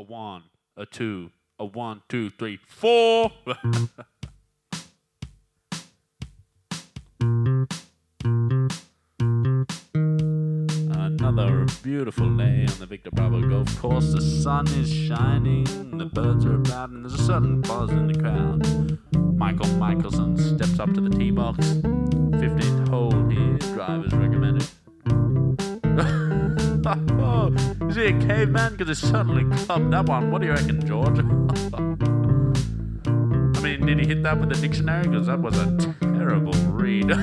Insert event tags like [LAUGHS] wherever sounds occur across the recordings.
A one, a two, a one, two, three, four. [LAUGHS] Another beautiful day on the Victor Bravo golf course. The sun is shining, the birds are about, and there's a certain buzz in the crowd. Michael Michelson steps up to the tee box. 15th hole here, drivers is he a caveman? Because he certainly clubbed that one. What do you reckon, George? [LAUGHS] I mean, did he hit that with a dictionary? Because that was a terrible read. [LAUGHS] oh.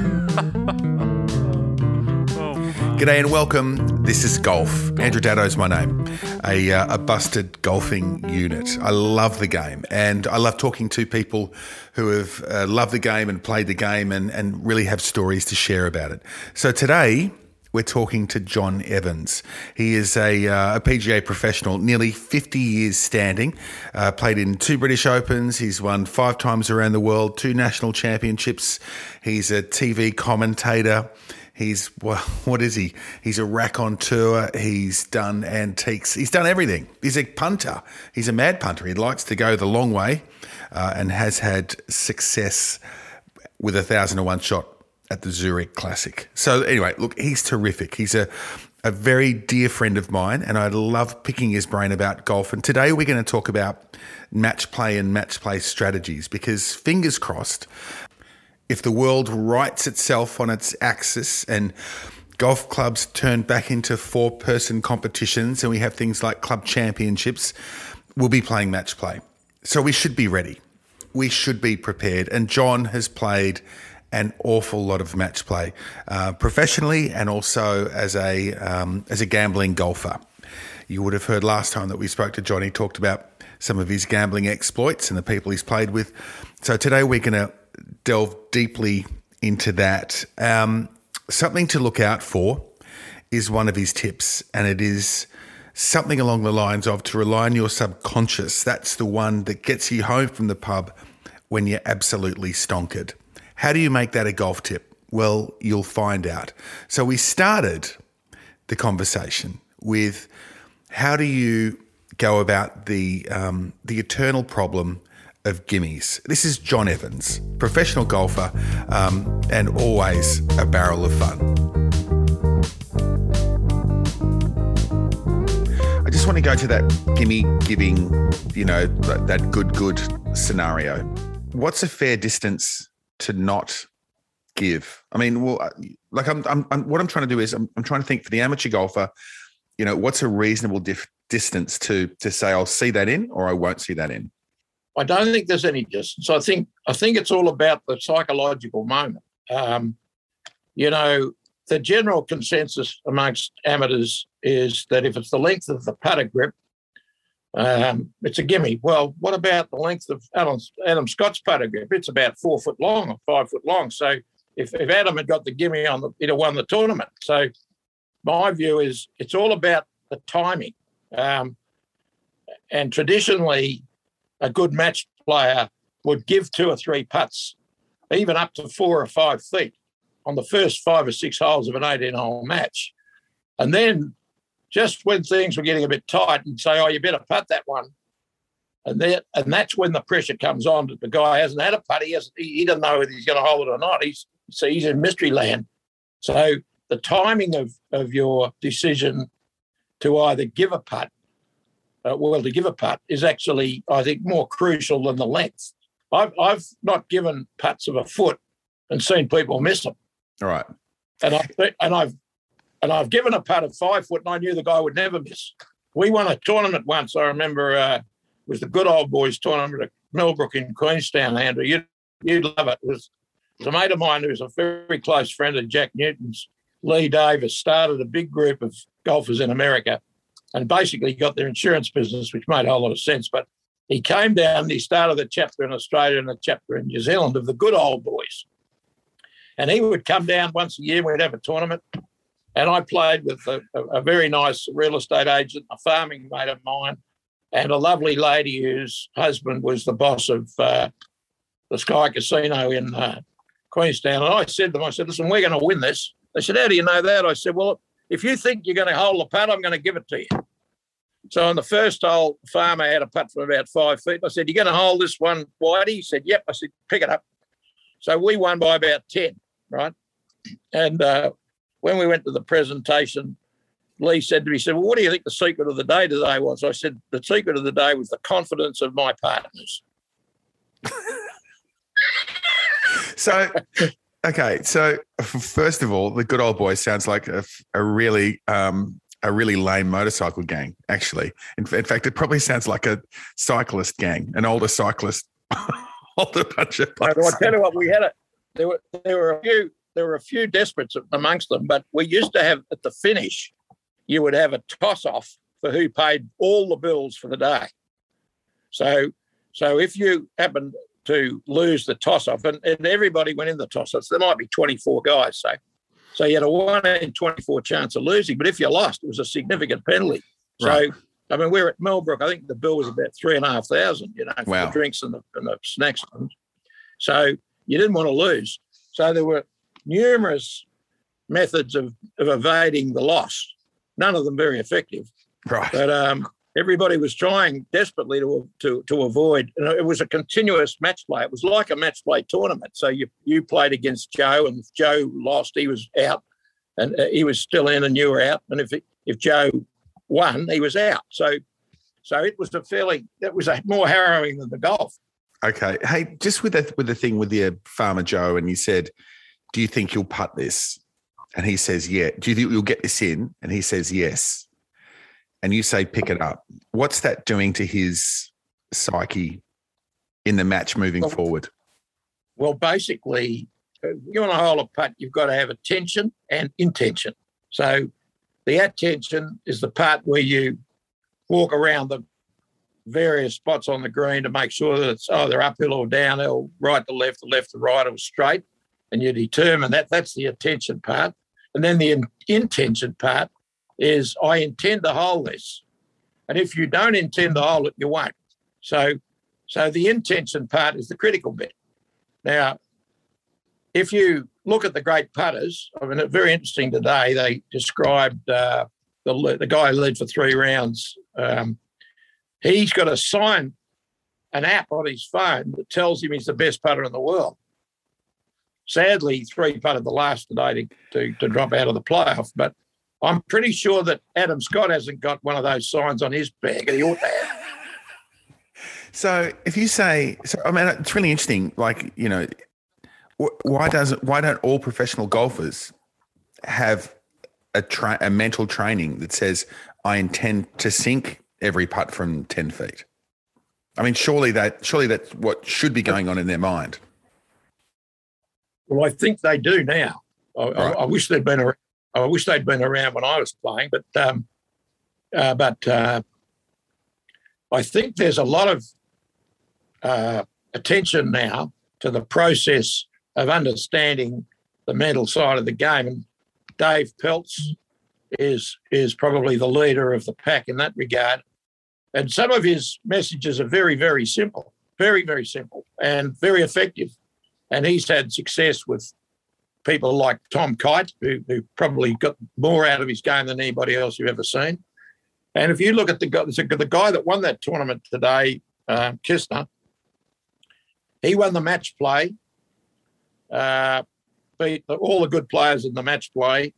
G'day and welcome. This is Golf. Andrew Daddo's my name, a, uh, a busted golfing unit. I love the game and I love talking to people who have uh, loved the game and played the game and, and really have stories to share about it. So today, we're talking to John Evans. He is a, uh, a PGA professional, nearly 50 years standing, uh, played in two British Opens. He's won five times around the world, two national championships. He's a TV commentator. He's, well, [LAUGHS] what is he? He's a rack on tour. He's done antiques. He's done everything. He's a punter. He's a mad punter. He likes to go the long way uh, and has had success with a thousand and one shot at the Zurich Classic. So anyway, look, he's terrific. He's a a very dear friend of mine, and I love picking his brain about golf. And today we're going to talk about match play and match play strategies because fingers crossed, if the world rights itself on its axis and golf clubs turn back into four person competitions and we have things like club championships, we'll be playing match play. So we should be ready. We should be prepared. And John has played an awful lot of match play uh, professionally and also as a um, as a gambling golfer. You would have heard last time that we spoke to John. He talked about some of his gambling exploits and the people he's played with. So today we're going to delve deeply into that. Um, something to look out for is one of his tips, and it is something along the lines of to rely on your subconscious. That's the one that gets you home from the pub when you're absolutely stonkered. How do you make that a golf tip? Well, you'll find out. So we started the conversation with how do you go about the um, the eternal problem of gimmies. This is John Evans, professional golfer, um, and always a barrel of fun. I just want to go to that gimme giving, you know, that, that good good scenario. What's a fair distance to not give? I mean, well, like I'm, I'm, I'm what I'm trying to do is I'm, I'm trying to think for the amateur golfer, you know, what's a reasonable dif- distance to to say I'll see that in or I won't see that in. I don't think there's any distance. I think I think it's all about the psychological moment. Um, you know, the general consensus amongst amateurs is that if it's the length of the putter grip, um, it's a gimme. Well, what about the length of Adam, Adam Scott's grip? It's about four foot long or five foot long. So if, if Adam had got the gimme on the, he'd have won the tournament. So my view is it's all about the timing. Um, and traditionally, a good match player would give two or three putts, even up to four or five feet on the first five or six holes of an 18 hole match. And then just when things were getting a bit tight, and say, oh, you better putt that one. And that, and that's when the pressure comes on that the guy hasn't had a putt. He, hasn't, he, he doesn't know whether he's going to hold it or not. He's, so he's in mystery land. So the timing of, of your decision to either give a putt, uh, well, to give a putt is actually, I think, more crucial than the length. I've, I've not given putts of a foot and seen people miss them. All right. And I've, and I've, and I've given a putt of five foot and I knew the guy would never miss. We won a tournament once. I remember uh, it was the good old boys tournament at Millbrook in Queenstown, Andrew. You'd, you'd love it. It was, it was a mate of mine who's a very close friend of Jack Newton's, Lee Davis, started a big group of golfers in America and basically got their insurance business, which made a whole lot of sense. But he came down he started a chapter in Australia and a chapter in New Zealand of the good old boys. And he would come down once a year, we'd have a tournament. And I played with a, a very nice real estate agent, a farming mate of mine, and a lovely lady whose husband was the boss of uh, the Sky Casino in uh, Queenstown. And I said to them, I said, listen, we're going to win this. They said, how do you know that? I said, well, if you think you're going to hold the putt, I'm going to give it to you. So on the first hole, the farmer had a putt from about five feet. I said, You're going to hold this one Whitey? He said, Yep. I said, Pick it up. So we won by about 10, right? And uh, when we went to the presentation, Lee said to me, he said, Well, what do you think the secret of the day today was? I said, The secret of the day was the confidence of my partners. [LAUGHS] so, okay. So, first of all, the good old boy sounds like a, a really um, a really lame motorcycle gang, actually. In, in, fact, it probably sounds like a cyclist gang, an older cyclist, [LAUGHS] older bunch of. I tell you what, we had it. There were there were a few there were a few desperates amongst them, but we used to have at the finish, you would have a toss off for who paid all the bills for the day. So so if you happened to lose the toss off, and, and everybody went in the toss offs, there might be 24 guys, so so you had a one in 24 chance of losing. But if you lost, it was a significant penalty. Right. So, I mean, we're at Millbrook. I think the bill was about three and a half thousand, you know, for wow. the drinks and the, and the snacks. So you didn't want to lose. So there were numerous methods of, of evading the loss, none of them very effective. Right. But um, everybody was trying desperately to, to, to avoid. Know, it was a continuous match play. It was like a match play tournament. So you you played against Joe, and if Joe lost, he was out, and uh, he was still in, and you were out. And if if Joe won, he was out. So so it was a fairly that was a more harrowing than the golf. Okay. Hey, just with the with the thing with the farmer Joe, and you said, "Do you think you'll putt this?" And he says, "Yeah." Do you think you'll get this in? And he says, "Yes." and you say pick it up, what's that doing to his psyche in the match moving well, forward? Well, basically, uh, you want to hold a putt, you've got to have attention and intention. So the attention is the part where you walk around the various spots on the green to make sure that it's either uphill or downhill, right to left, left to right, or straight. And you determine that. That's the attention part. And then the in- intention part is I intend to hold this. And if you don't intend to hold it, you won't. So, so the intention part is the critical bit. Now, if you look at the great putters, I mean, it's very interesting today. They described uh, the, the guy who led for three rounds. Um, he's got a sign, an app on his phone that tells him he's the best putter in the world. Sadly, three part of the last today to, to, to drop out of the playoff, but I'm pretty sure that Adam Scott hasn't got one of those signs on his bag. He ought to have. [LAUGHS] So if you say, so I mean, it's really interesting. Like, you know, why doesn't why don't all professional golfers have a tra- a mental training that says I intend to sink every putt from ten feet? I mean, surely that surely that's what should be going on in their mind. Well, I think they do now. I, right. I, I wish they'd been around I wish they'd been around when I was playing, but um, uh, but uh, I think there's a lot of uh, attention now to the process of understanding the mental side of the game, and Dave Pelz is is probably the leader of the pack in that regard. And some of his messages are very, very simple, very, very simple, and very effective. And he's had success with people like Tom Kite, who, who, probably got more out of his game than anybody else you've ever seen. And if you look at the guy, the guy that won that tournament today, um, Kisner, he won the match play, uh, beat all the good players in the match play,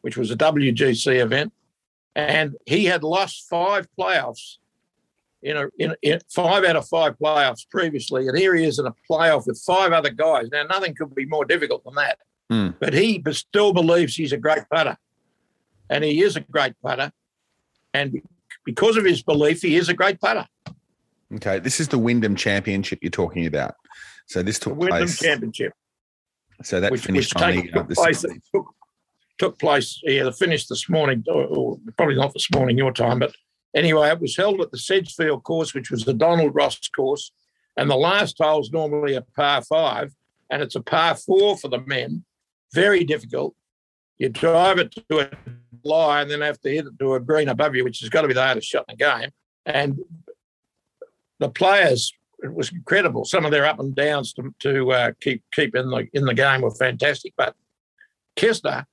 which was a WGC event. and he had lost five playoffs in a in, in five out of five playoffs previously, and here he is in a playoff with five other guys. Now, nothing could be more difficult than that. Mm. But he still believes he's a great putter, and he is a great putter, and because of his belief, he is a great putter. Okay, this is the Wyndham Championship you're talking about. So this took The Wyndham place. Championship, so that which, finished which on the, uh, took, place, took, took place, yeah, the finish this morning, or, or probably not this morning, your time, but anyway, it was held at the Sedgefield course, which was the Donald Ross course. And the last hole is normally a par five, and it's a par four for the men. Very difficult. You drive it to a lie and then have to hit it to a green above you, which has got to be the hardest shot in the game. And the players, it was incredible. Some of their up and downs to, to uh, keep keep in the in the game were fantastic. But Kisner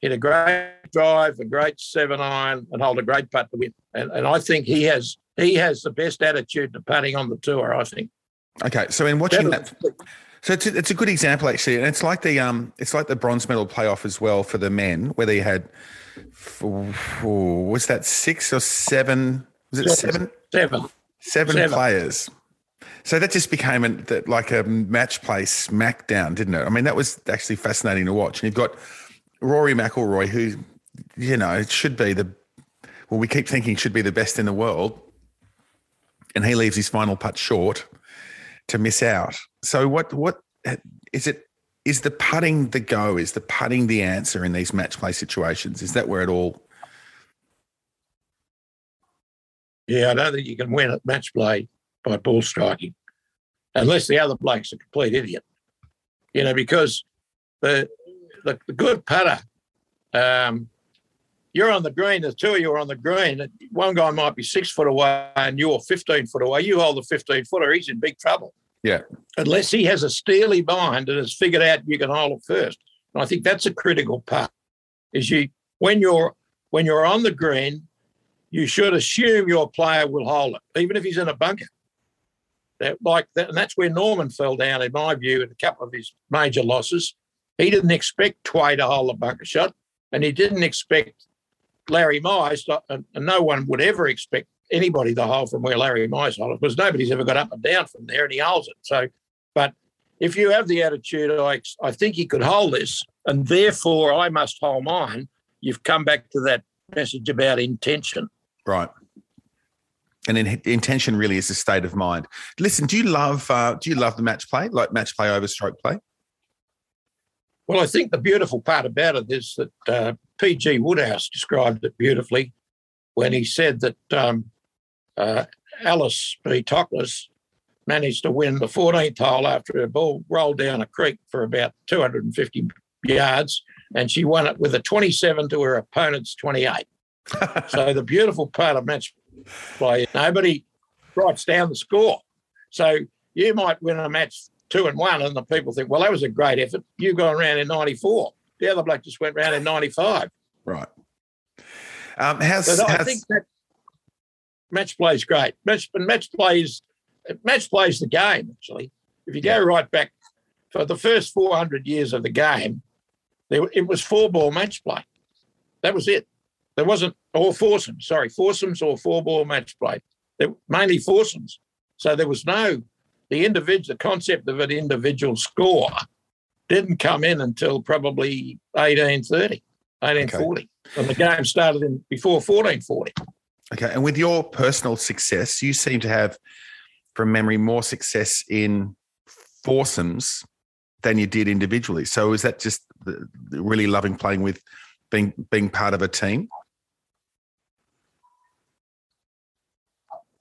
hit a great drive, a great seven iron, and hold a great putt to win. And, and I think he has he has the best attitude to putting on the tour. I think. Okay, so in watching that, so it's a, it's a good example actually, and it's like the um, it's like the bronze medal playoff as well for the men, where they had, four, was that six or seven? Was it seven? Seven. Seven, Seven. players. So that just became a, that like a match play smackdown, didn't it? I mean, that was actually fascinating to watch. And you've got Rory McIlroy, who, you know, it should be the, well, we keep thinking should be the best in the world. And he leaves his final putt short to miss out. So what, what is it? Is the putting the go? Is the putting the answer in these match play situations? Is that where it all, Yeah, I don't think you can win at match play by ball striking, unless the other bloke's a complete idiot. You know, because the the, the good putter, um, you're on the green. The two of you are on the green. One guy might be six foot away, and you're 15 foot away. You hold the 15 footer. He's in big trouble. Yeah. Unless he has a steely mind and has figured out you can hold it first. And I think that's a critical part. Is you when you're when you're on the green, you should assume your player will hold it, even if he's in a bunker. That, like that, and that's where Norman fell down, in my view, in a couple of his major losses. He didn't expect Tway to hold a bunker shot, and he didn't expect Larry Mize, and, and no one would ever expect anybody to hold from where Larry Mize held it, because nobody's ever got up and down from there, and he holds it. So, but if you have the attitude, I, I think he could hold this, and therefore I must hold mine. You've come back to that message about intention. Right. And in, intention really is a state of mind. Listen, do you love uh, do you love the match play, like match play over stroke play? Well, I think the beautiful part about it is that uh, P.G. Wodehouse described it beautifully when he said that um, uh, Alice B. Toklas managed to win the 14th hole after a ball rolled down a creek for about 250 yards, and she won it with a 27 to her opponent's 28. [LAUGHS] so the beautiful part of match play, nobody writes down the score. So you might win a match two and one, and the people think, well, that was a great effort. You gone around in 94. The other bloke just went round in 95. Right. Um, how's, So I think that match play is great. Match, but match play is match play is the game. Actually, if you go right back for the first 400 years of the game, there, it was four ball match play. That was it. There wasn't or foursomes. Sorry, foursomes or four ball match play. There, mainly foursomes. So there was no the individual the concept of an individual score didn't come in until probably 1830, 1840. And the game started in before 1440. okay, and with your personal success, you seem to have, from memory, more success in foursomes than you did individually. So is that just really loving playing with being being part of a team?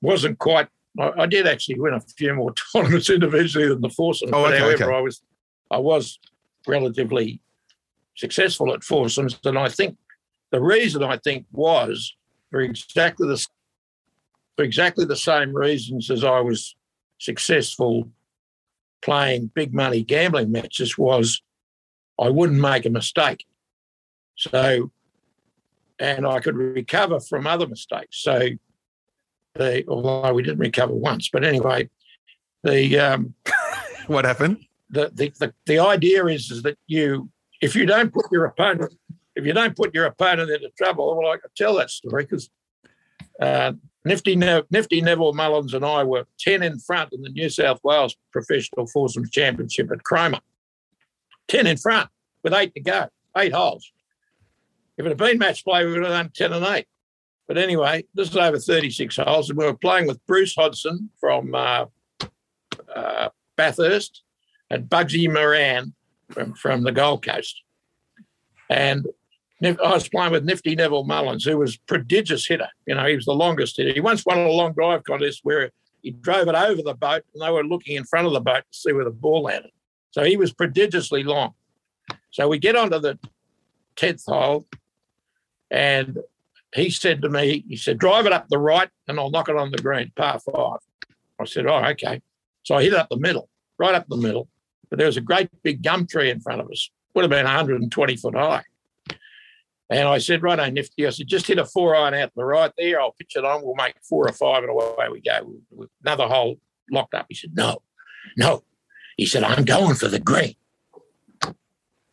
Wasn't quite. I, I did actually win a few more [LAUGHS] tournaments individually than the foursomes. Oh, okay, however, okay. I was I was relatively successful at foursomes, and I think the reason I think was for exactly the for exactly the same reasons as I was successful playing big money gambling matches was I wouldn't make a mistake. So, and I could recover from other mistakes. So, the although we didn't recover once, but anyway, the um, [LAUGHS] What happened? The, the the the idea is is that you if you don't put your opponent if you don't put your opponent into trouble, well, I could tell that story because uh, Nifty, ne- Nifty Neville Mullins and I were 10 in front in the New South Wales Professional Foursomes Championship at Cromer. 10 in front with eight to go, eight holes. If it had been match play, we would have done 10 and 8. But anyway, this is over 36 holes, and we were playing with Bruce Hodson from uh, uh, Bathurst and Bugsy Moran from, from the Gold Coast. And I was playing with Nifty Neville Mullins, who was prodigious hitter. You know, he was the longest hitter. He once won a long drive contest where he drove it over the boat and they were looking in front of the boat to see where the ball landed. So he was prodigiously long. So we get onto the 10th hole and he said to me, he said, drive it up the right and I'll knock it on the green, par five. I said, oh, okay. So I hit it up the middle, right up the middle. But there was a great big gum tree in front of us, would have been 120 foot high. And I said, right on Nifty, I said, just hit a four iron out the right there. I'll pitch it on. We'll make four or five and away we go. Another hole locked up. He said, no, no. He said, I'm going for the green.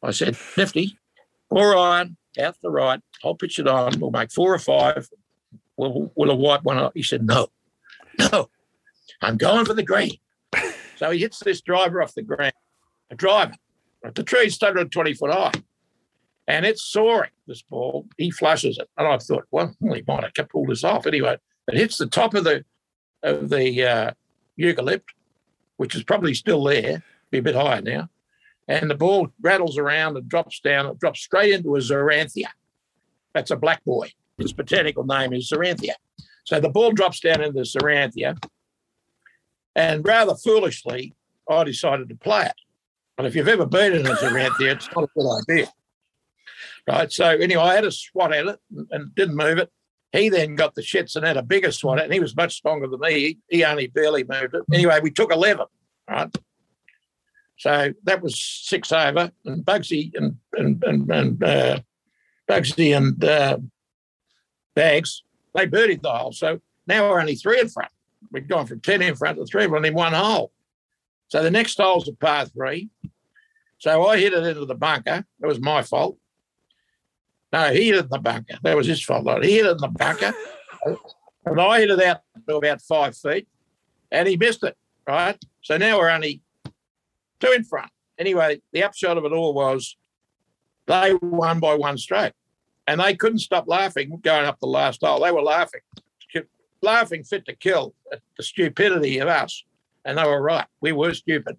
I said, Nifty, four iron out the right. I'll pitch it on. We'll make four or five. We'll, we'll a white one. Up. He said, no, no, I'm going for the green. So he hits this driver off the green, a driver. The tree's 120 foot high and it's soaring, this ball. He flushes it. And I thought, well, he might have pulled this off. Anyway, it hits the top of the of the uh, eucalypt, which is probably still there, be a bit higher now. And the ball rattles around and drops down. It drops straight into a Xanthorrhoea. That's a black boy. His botanical name is Xanthorrhoea. So the ball drops down into the Xanthorrhoea. And rather foolishly, I decided to play it. And if you've ever been in a Xanthorrhoea, it's not a good idea right? So anyway, I had a swat at it and, didn't move it. He then got the shits and had a bigger swat at it, and he was much stronger than me. He, only barely moved it. Anyway, we took 11, right? So that was six over, and Bugsy and and and, and uh, Bugsy and uh, Bags they birdied the hole. So now we're only three in front. We've gone from ten in front to three, we're only one hole. So the next hole's a par three. So I hit it into the bunker. It was my fault. No, he hit it in the bunker. That was his fault. He hit it in the bunker. and I hit it out to about five feet and he missed it, right? So now we're only two in front. Anyway, the upshot of it all was they won by one stroke and they couldn't stop laughing going up the last hole. They were laughing, laughing fit to kill at the stupidity of us. And they were right. We were stupid.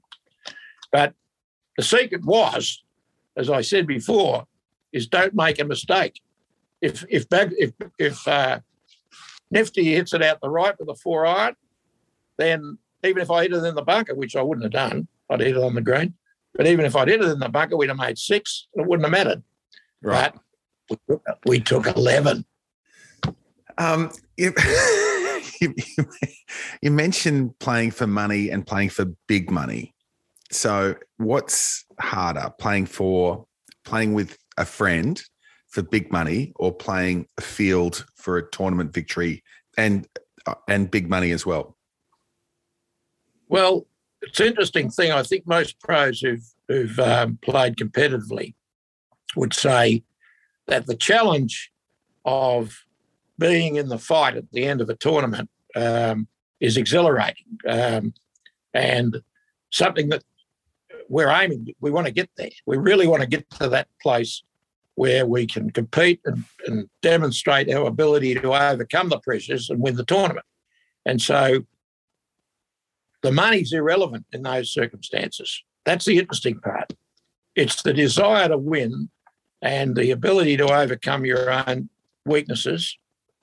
But the secret was, as I said before, is don't make a mistake. If if if if uh, Nifty hits it out the right with a four iron, then even if I hit it in the bunker, which I wouldn't have done, I'd hit it on the green. But even if I'd hit it in the bunker, we'd have made six. It wouldn't have mattered. Right. But we took, we took eleven. Um, you, [LAUGHS] [LAUGHS] you, mentioned playing for money and playing for big money. So, what's harder, playing for playing with a friend for big money or playing a field for a tournament victory and uh, and big money as well? Well, it's an interesting thing. I think most pros who've who've um, played competitively would say that the challenge of being in the fight at the end of a tournament um, is exhilarating um, and something that we're aiming, we want to get there. We really want to get to that place where we can compete and, and demonstrate our ability to overcome the pressures and win the tournament. And so the money's irrelevant in those circumstances. That's the interesting part. It's the desire to win and the ability to overcome your own weaknesses,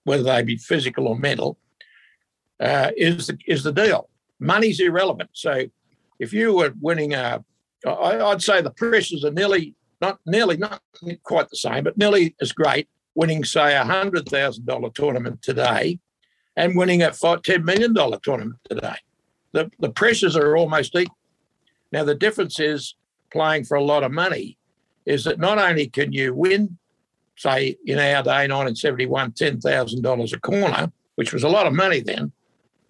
whether they be physical or mental, uh, is the, is the deal. Money's irrelevant. So if you were winning a I, would say the pressures are nearly not nearly not quite the same, but nearly as great winning, say, a hundred thousand dollar tournament today and winning a ten million dollar tournament today. The the pressures are almost equal. Now the difference is playing for a lot of money is that not only can you win, say in our day, 1971, ten thousand dollars a corner, which was a lot of money then.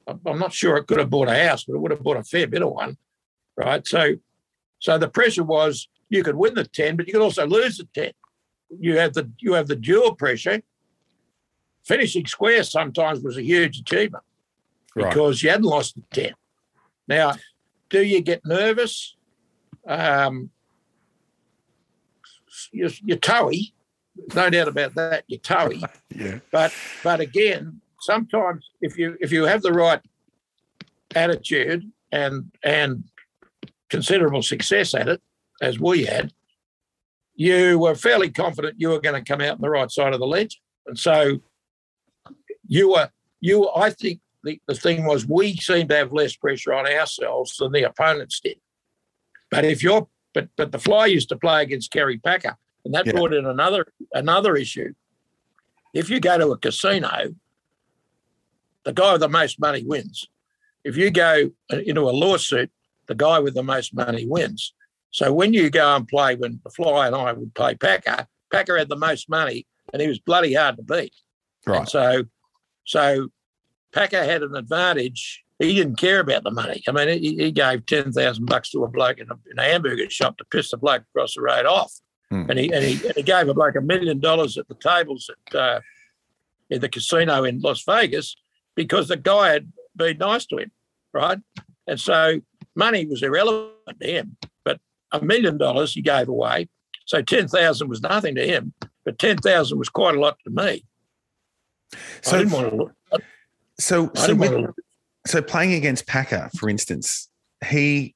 I'm not sure it could have bought a house, but it would have bought a fair bit of one, right? So so the pressure was you could win the 10, but you could also lose the 10. you have the you have the dual pressure. Finishing square sometimes was a huge achievement Right. because you hadn't lost the 10. Now, do you get nervous? Um, you're, you're toey, no doubt about that. You're toey, [LAUGHS] Yeah. but but again, sometimes if you if you have the right attitude and and considerable success at it, as we had, you were fairly confident you were going to come out on the right side of the ledge, and so you were you. I think the, the thing was we seemed to have less pressure on ourselves than the opponents did. But if you're but but the fly used to play against Kerry Packer, and that Yeah. brought in another another issue. If you go to a casino, the guy with the most money wins. If you go uh, into a lawsuit, the guy with the most money wins. So when you go and play, when the fly and I would play Packer, Packer had the most money, and he was bloody hard to beat. And Right. so, so Packer had an advantage. He didn't care about the money. I mean, he, he gave ten thousand bucks to a bloke in a, in a hamburger shop to piss the bloke across the road off, Hmm. and he and he, and he gave a bloke a million dollars at the tables at uh, in the casino in Las Vegas because the guy had been nice to him, right? And so money was irrelevant to him, but a million dollars he gave away. So ten thousand was nothing to him, but ten thousand was quite a lot to me. I So, didn't want to look. so, so, with- to look. so playing against Packer, for instance, he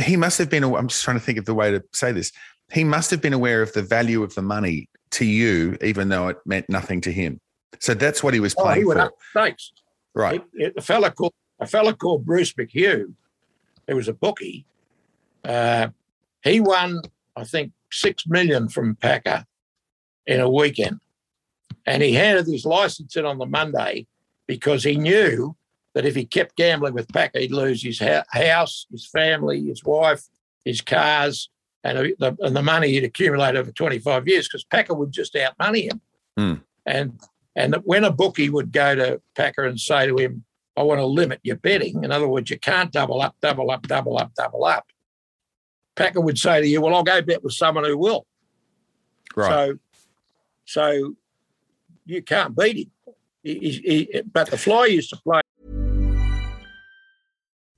he must have been. I'm just trying to think of the way to say this. He must have been aware of the value of the money to you, even though it meant nothing to him. So that's what he was Oh, he playing for, stakes. right? He- he- a fella called a fella called Bruce McHugh, who was a bookie. Uh, he won, I think, six million from Packer in a weekend, and he handed his license in on the Monday because he knew that if he kept gambling with Packer, he'd lose his ha- house, his family, his wife, his cars, and the, and the money he'd accumulate over 25 years because Packer would just outmoney him. Hmm. And and when a bookie would go to Packer and say to him, I want to limit your betting, in other words, you can't double up, double up, double up, double up. Packer would say to you, Well, I'll go bet with someone who will. Right. So, so you can't beat him. He, he, he, but the fly used to play.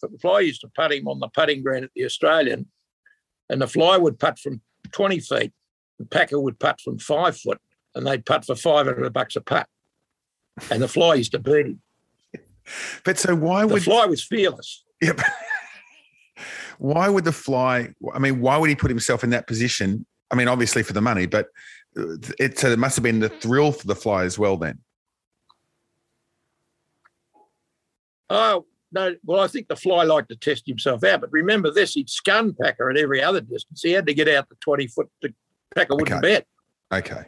The fly used to putt him on the putting green at the Australian, and the fly would putt from 20 feet, the Packer would putt from five foot, and they'd putt for 500 bucks a putt. And the fly used to beat him. [LAUGHS] But so why The would The fly was fearless. Yep. why would the fly? I mean, why would he put himself in that position? I mean, obviously for the money, but uh, it so it must have been the thrill for the fly as well. Then, Oh, no. Well, I think the fly liked to test himself out. But remember this, he'd scun Packer at every other distance. He had to get out the 20 foot. The Packer wouldn't Okay. bet okay,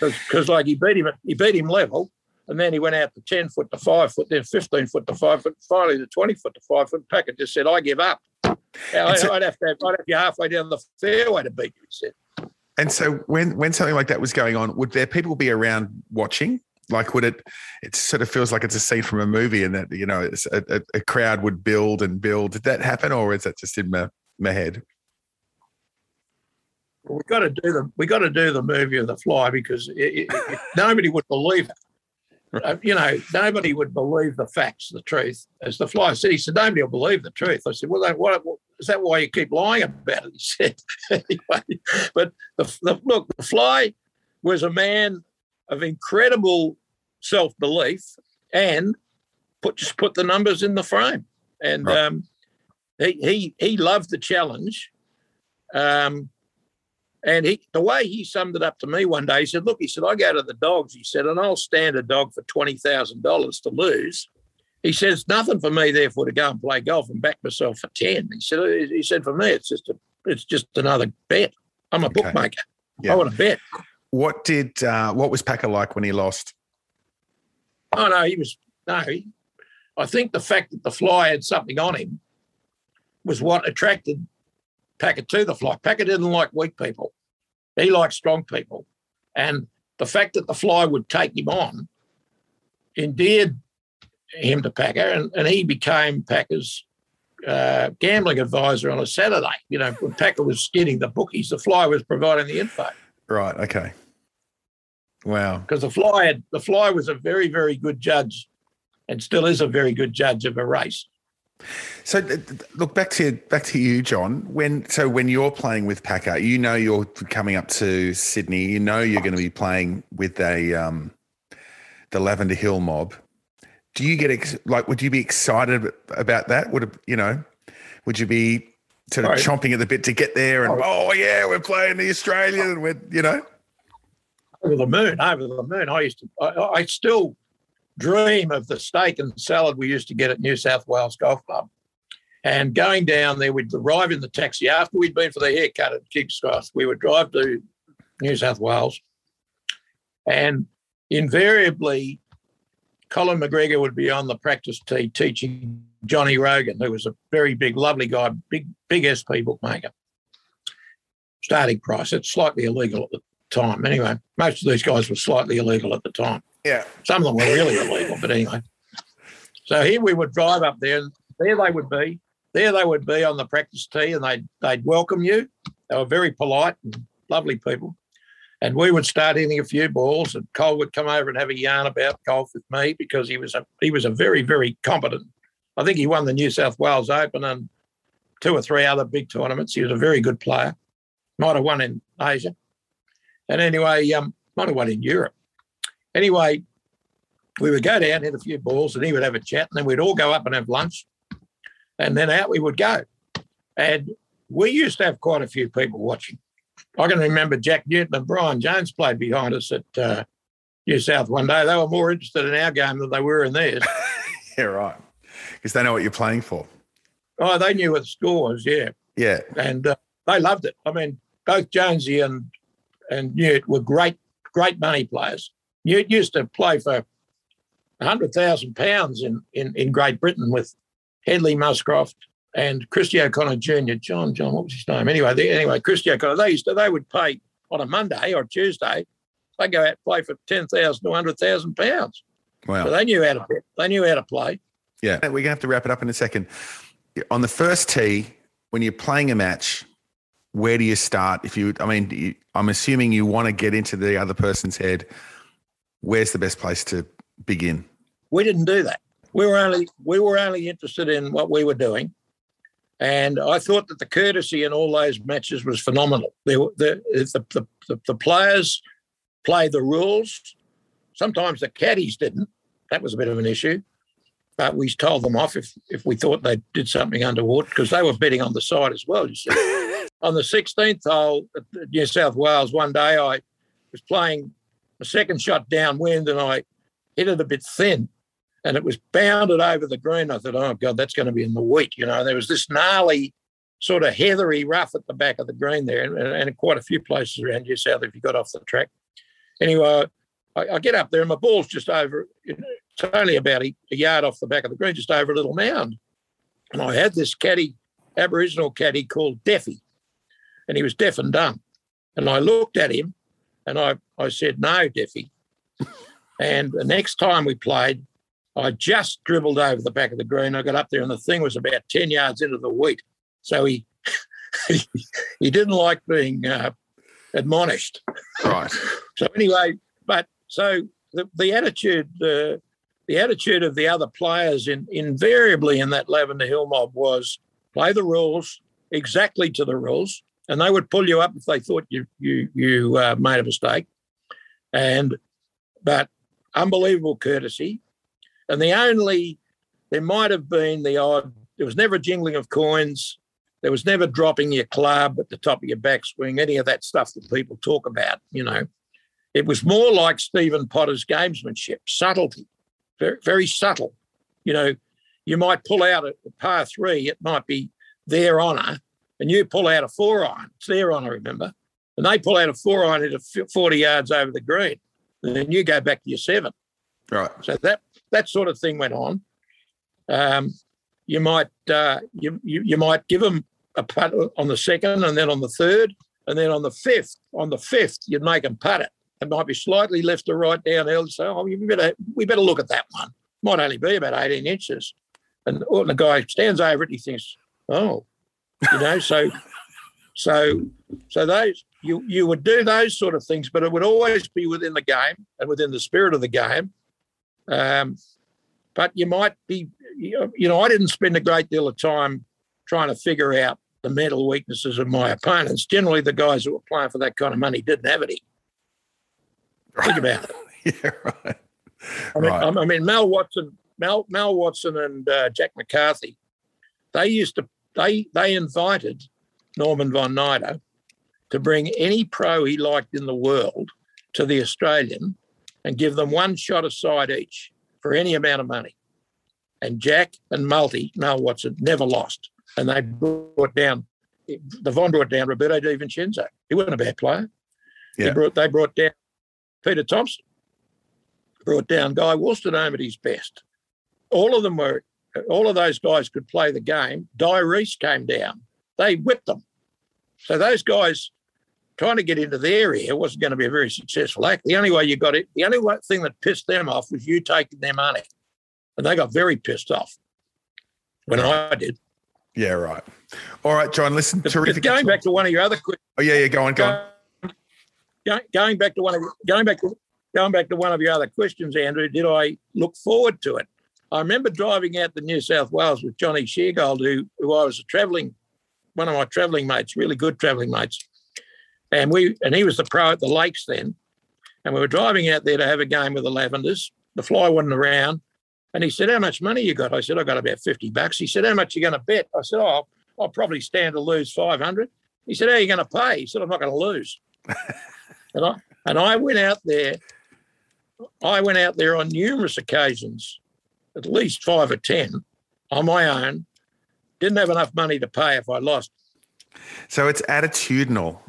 because, like, he beat him, he beat him level. And then he went out to 10 foot to five foot, then 15 foot to five foot, finally to 20 foot to five foot. Packer just said, I give up. I, a- would have to I'd have you halfway down the fairway to beat you, he said. and so when when something like that was going on, would there people be around watching? Like, would it? It sort of feels like it's a scene from a movie, and that you know, it's a, a, a crowd would build and build. Did that happen, or is that just in my my head? Well, we got to do the we got to do the movie of the fly because it, it, it- [LAUGHS] nobody would believe it. Uh, you know, nobody would believe the facts, the truth. As the fly said, he said nobody will believe the truth. I said, well, then what? what is that why you keep lying about it? [LAUGHS] He said. [LAUGHS] anyway, but the, the, look, the fly was a man of incredible self belief and put just put the numbers in the frame. And Right. um, he he he loved the challenge. Um, and he the way he summed it up to me one day, he said, "Look, he said I go to the dogs. He said, and I'll stand a dog for twenty thousand dollars to lose." He says, "Nothing for me, therefore, to go and play golf and back myself for ten. He said, "He said for me, it's just a it's just another bet. I'm a Okay. bookmaker. Yeah. I want to bet." What did uh, what was Packer like when he lost? Oh no, he was no. He, I think the fact that the fly had something on him was what attracted Packer to the fly. Packer didn't like weak people; he liked strong people, and the fact that the fly would take him on endeared him to Packer, and, and he became Packer's uh, gambling advisor on a Saturday. You know, when Packer was skidding the bookies, the fly was providing the info Right. Okay. Wow. because the fly had, the fly was a very very good judge, and still is a very good judge of a race. So look back to back to you, John. When so when you're playing with Packer, you know you're coming up to Sydney. You know you're going to be playing with a um, the Lavender Hill mob. Do you get ex- like? Would you be excited about that? Would you know? Would you be sort of Right. chomping at the bit to get there? And oh. oh yeah, we're playing the Australian. And we're you know. over the moon, over the moon. I used to, I, I still dream of the steak and salad we used to get at New South Wales Golf Club. And going down there, we'd arrive in the taxi after we'd been for the haircut at King's Cross. We would drive to New South Wales, and invariably, Colin McGregor would be on the practice tee teaching Johnny Rogan, who was a very big, lovely guy, big, big SP bookmaker. Starting price, it's slightly illegal at the time. Anyway, most of these guys were slightly illegal at the time. Yeah. Some of them were really illegal, but anyway. So here we would drive up there, and there they would be. There they would be on the practice tee, and they'd they'd welcome you. They were very polite and lovely people. And we would start hitting a few balls, and Cole would come over and have a yarn about golf with me because he was a he was a very very competent. I think he won the New South Wales Open and two or three other big tournaments. He was a very good player. Might have won in Asia. And anyway, um, might have won in Europe. Anyway, we would go down, hit a few balls, and he would have a chat, and then we'd all go up and have lunch. And then out we would go. And we used to have quite a few people watching. I can remember Jack Newton and Brian Jones played behind us at uh, New South one day. They were more interested in our game than they were in theirs. [LAUGHS] Yeah. Right. Because they know what you're playing for. oh, they knew what the score was, yeah. Yeah. and uh, they loved it. I mean, both Jonesy and and Newt were great, great money players. Newt used to play for hundred thousand pounds in, in in Great Britain with Hedley Muscroft and Christy O'Connor Jr. John John, what was his name? Anyway, they, anyway, Christy O'Connor. They used to they would pay on a Monday or Tuesday. They go out and play for ten thousand to hundred thousand pounds. Wow. So they knew how to. They knew how to play. Yeah. We're going to have to wrap it up in a second. On the first tee, when you're playing a match, where do you start? If you, I mean, you, I'm assuming you want to get into the other person's head. Where's the best place to begin? We didn't do that. We were only we were only interested in what we were doing, and I thought that the courtesy in all those matches was phenomenal. There The the, the, the, the players played the rules. Sometimes the caddies didn't. That was a bit of an issue, but we told them off if if we thought they did something underwater because they were betting on the side as well. You see, [LAUGHS] on the 16th hole at New South Wales, one day I was playing a second shot downwind and I hit it a bit thin and it was bounded over the green. I thought, oh God, that's going to be in the wheat. You know, there was this gnarly, sort of heathery rough at the back of the green there, and, and quite a few places around New South if you got off the track. Anyway, I, I get up there and my ball's just over. It's only about a, a yard off the back of the green, just over a little mound. And I had this caddy, Aboriginal caddy called Deffy, and he was deaf and dumb. And I looked at him, and I I said, "No, Deffy." [LAUGHS] And the next time we played, I just dribbled over the back of the green. I got up there, and the thing was about 10 yards into the wheat. So he [LAUGHS] he, he didn't like being uh, admonished. Right. [LAUGHS] So anyway, but so the, the attitude, uh, the attitude of the other players in, invariably in that Lavender Hill mob was play the rules, exactly to the rules, and they would pull you up if they thought you you you uh, made a mistake. And but unbelievable courtesy, and the only there might have been the odd. There was never a jingling of coins. There was never dropping your club at the top of your backswing. Any of that stuff that people talk about, you know. It was more like Stephen Potter's gamesmanship, subtlety, very, very subtle. You know, you might pull out a, a par three, it might be their honour, and you pull out a four iron, it's their honour, remember? And they pull out a four iron at 40 yards over the green, and then you go back to your seven. Right. So that that sort of thing went on. Um, you might uh, you, you you might give them a putt on the second, and then on the third, and then on the fifth. On the fifth, you'd make them putt it. It might be slightly left or right downhill. So oh, we better we better look at that one. Might only be about 18 inches. And the guy stands over it. He thinks, oh, you know. so, [LAUGHS] so, so those you you would do those sort of things, but it would always be within the game and within the spirit of the game. Um, but you might be, you know, I didn't spend a great deal of time trying to figure out the mental weaknesses of my opponents. Generally, the guys who were playing for that kind of money didn't have any. Think about it. [LAUGHS] yeah, right. I mean, Right. I mean, Mel Watson, Mel, Mel Watson, and uh, Jack McCarthy, they used to they they invited Norman Von Nida to bring any pro he liked in the world to the Australian and give them one shot aside each for any amount of money. And Jack and Multi, Mel Watson, never lost, and they brought down the Von brought down Roberto De Vicenzo. He wasn't a bad player. Yeah. They brought they brought down Peter Thomson brought down Guy Woolston at his best. All of them were, all of those guys could play the game. Dai Rees came down. They whipped them. So those guys trying to get into their area wasn't going to be a very successful act. The only way you got it, the only one thing that pissed them off was you taking their money. And they got very pissed off when I did. Yeah, right. All right, John, listen, But, terrific. but going back to one of your other questions, Oh, yeah, yeah, go on, go on. Go- going back to one of going back to going back to one of your other questions, Andrew, did I look forward to it? I remember driving out to New South Wales with Johnny Sheargold, who, who I was a travelling one of my travelling mates, really good travelling mates, and we and he was the pro at the Lakes then, and we were driving out there to have a game with the Lavenders. The fly wasn't around, and he said, "How much money you got?" I said, "I got about fifty bucks." He said, "How much you going to bet?" I said, "Oh, I'll, I'll probably stand to lose 500. He said, "How are you going to pay?" He said, "I'm not going to lose." [LAUGHS] and I and I went out there. I went out there on numerous occasions, at least five or ten, on my own. Didn't have enough money to pay if I lost. So it's attitudinal.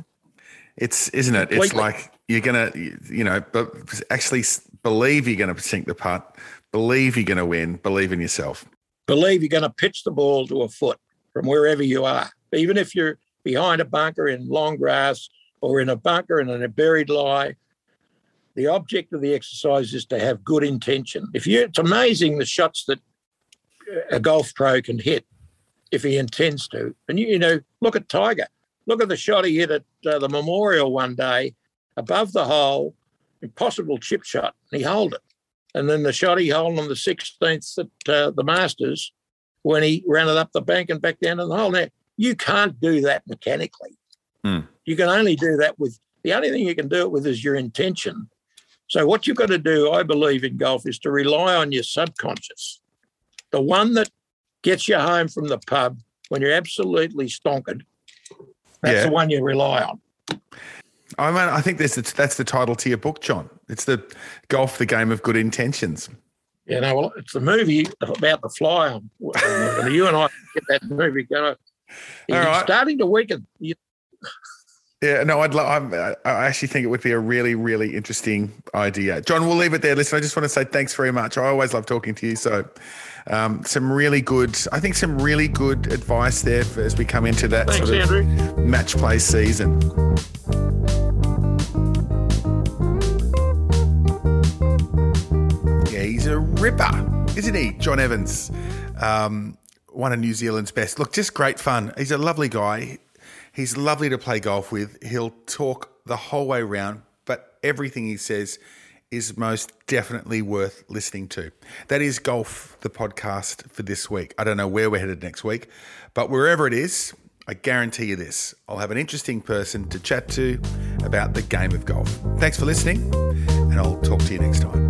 It's isn't it? It's Completely. like you're gonna, you know, but actually believe you're gonna sink the putt, believe you're gonna win, believe in yourself. Believe you're going to pitch the ball to a foot from wherever you are, even if you're behind a bunker in long grass or in a bunker and in a buried lie. The object of the exercise is to have good intention. If you, it's amazing the shots that a golf pro can hit if he intends to. And you, you know, look at Tiger. Look at the shot he hit at uh, the Memorial one day, above the hole, impossible chip shot, and he holed it. And then the shot he holed on the 16th at uh, the Masters, when he ran it up the bank and back down in the hole. Now you can't do that mechanically. Hmm. You can only do that with the only thing you can do it with is your intention. So what you've got to do, I believe, in golf is to rely on your subconscious, the one that gets you home from the pub when you're absolutely stonkered. That's Yeah. the one you rely on. I mean, I think this that's the title to your book, John. It's the golf, the game of good intentions. You know, well, it's the movie about the fly. on. you and I get that movie going. [LAUGHS] All right. starting to weaken. You- Yeah, no, I'd. Lo- I'm, I I actually think it would be a really, really interesting idea. John, we'll leave it there. Listen, I just want to say thanks very much. I always love talking to you. So, um, some really good, I think, some really good advice there for, as we come into that Thanks, sort of Andrew. match play season. Yeah, he's a ripper, isn't he, John Evans? Um, one of New Zealand's best. Look, just great fun. He's a lovely guy. He's lovely to play golf with. He'll talk the whole way round, but everything he says is most definitely worth listening to. That is Golf, the podcast for this week. I don't know where we're headed next week, but wherever it is, I guarantee you this I'll have an interesting person to chat to about the game of golf. Thanks for listening, and I'll talk to you next time.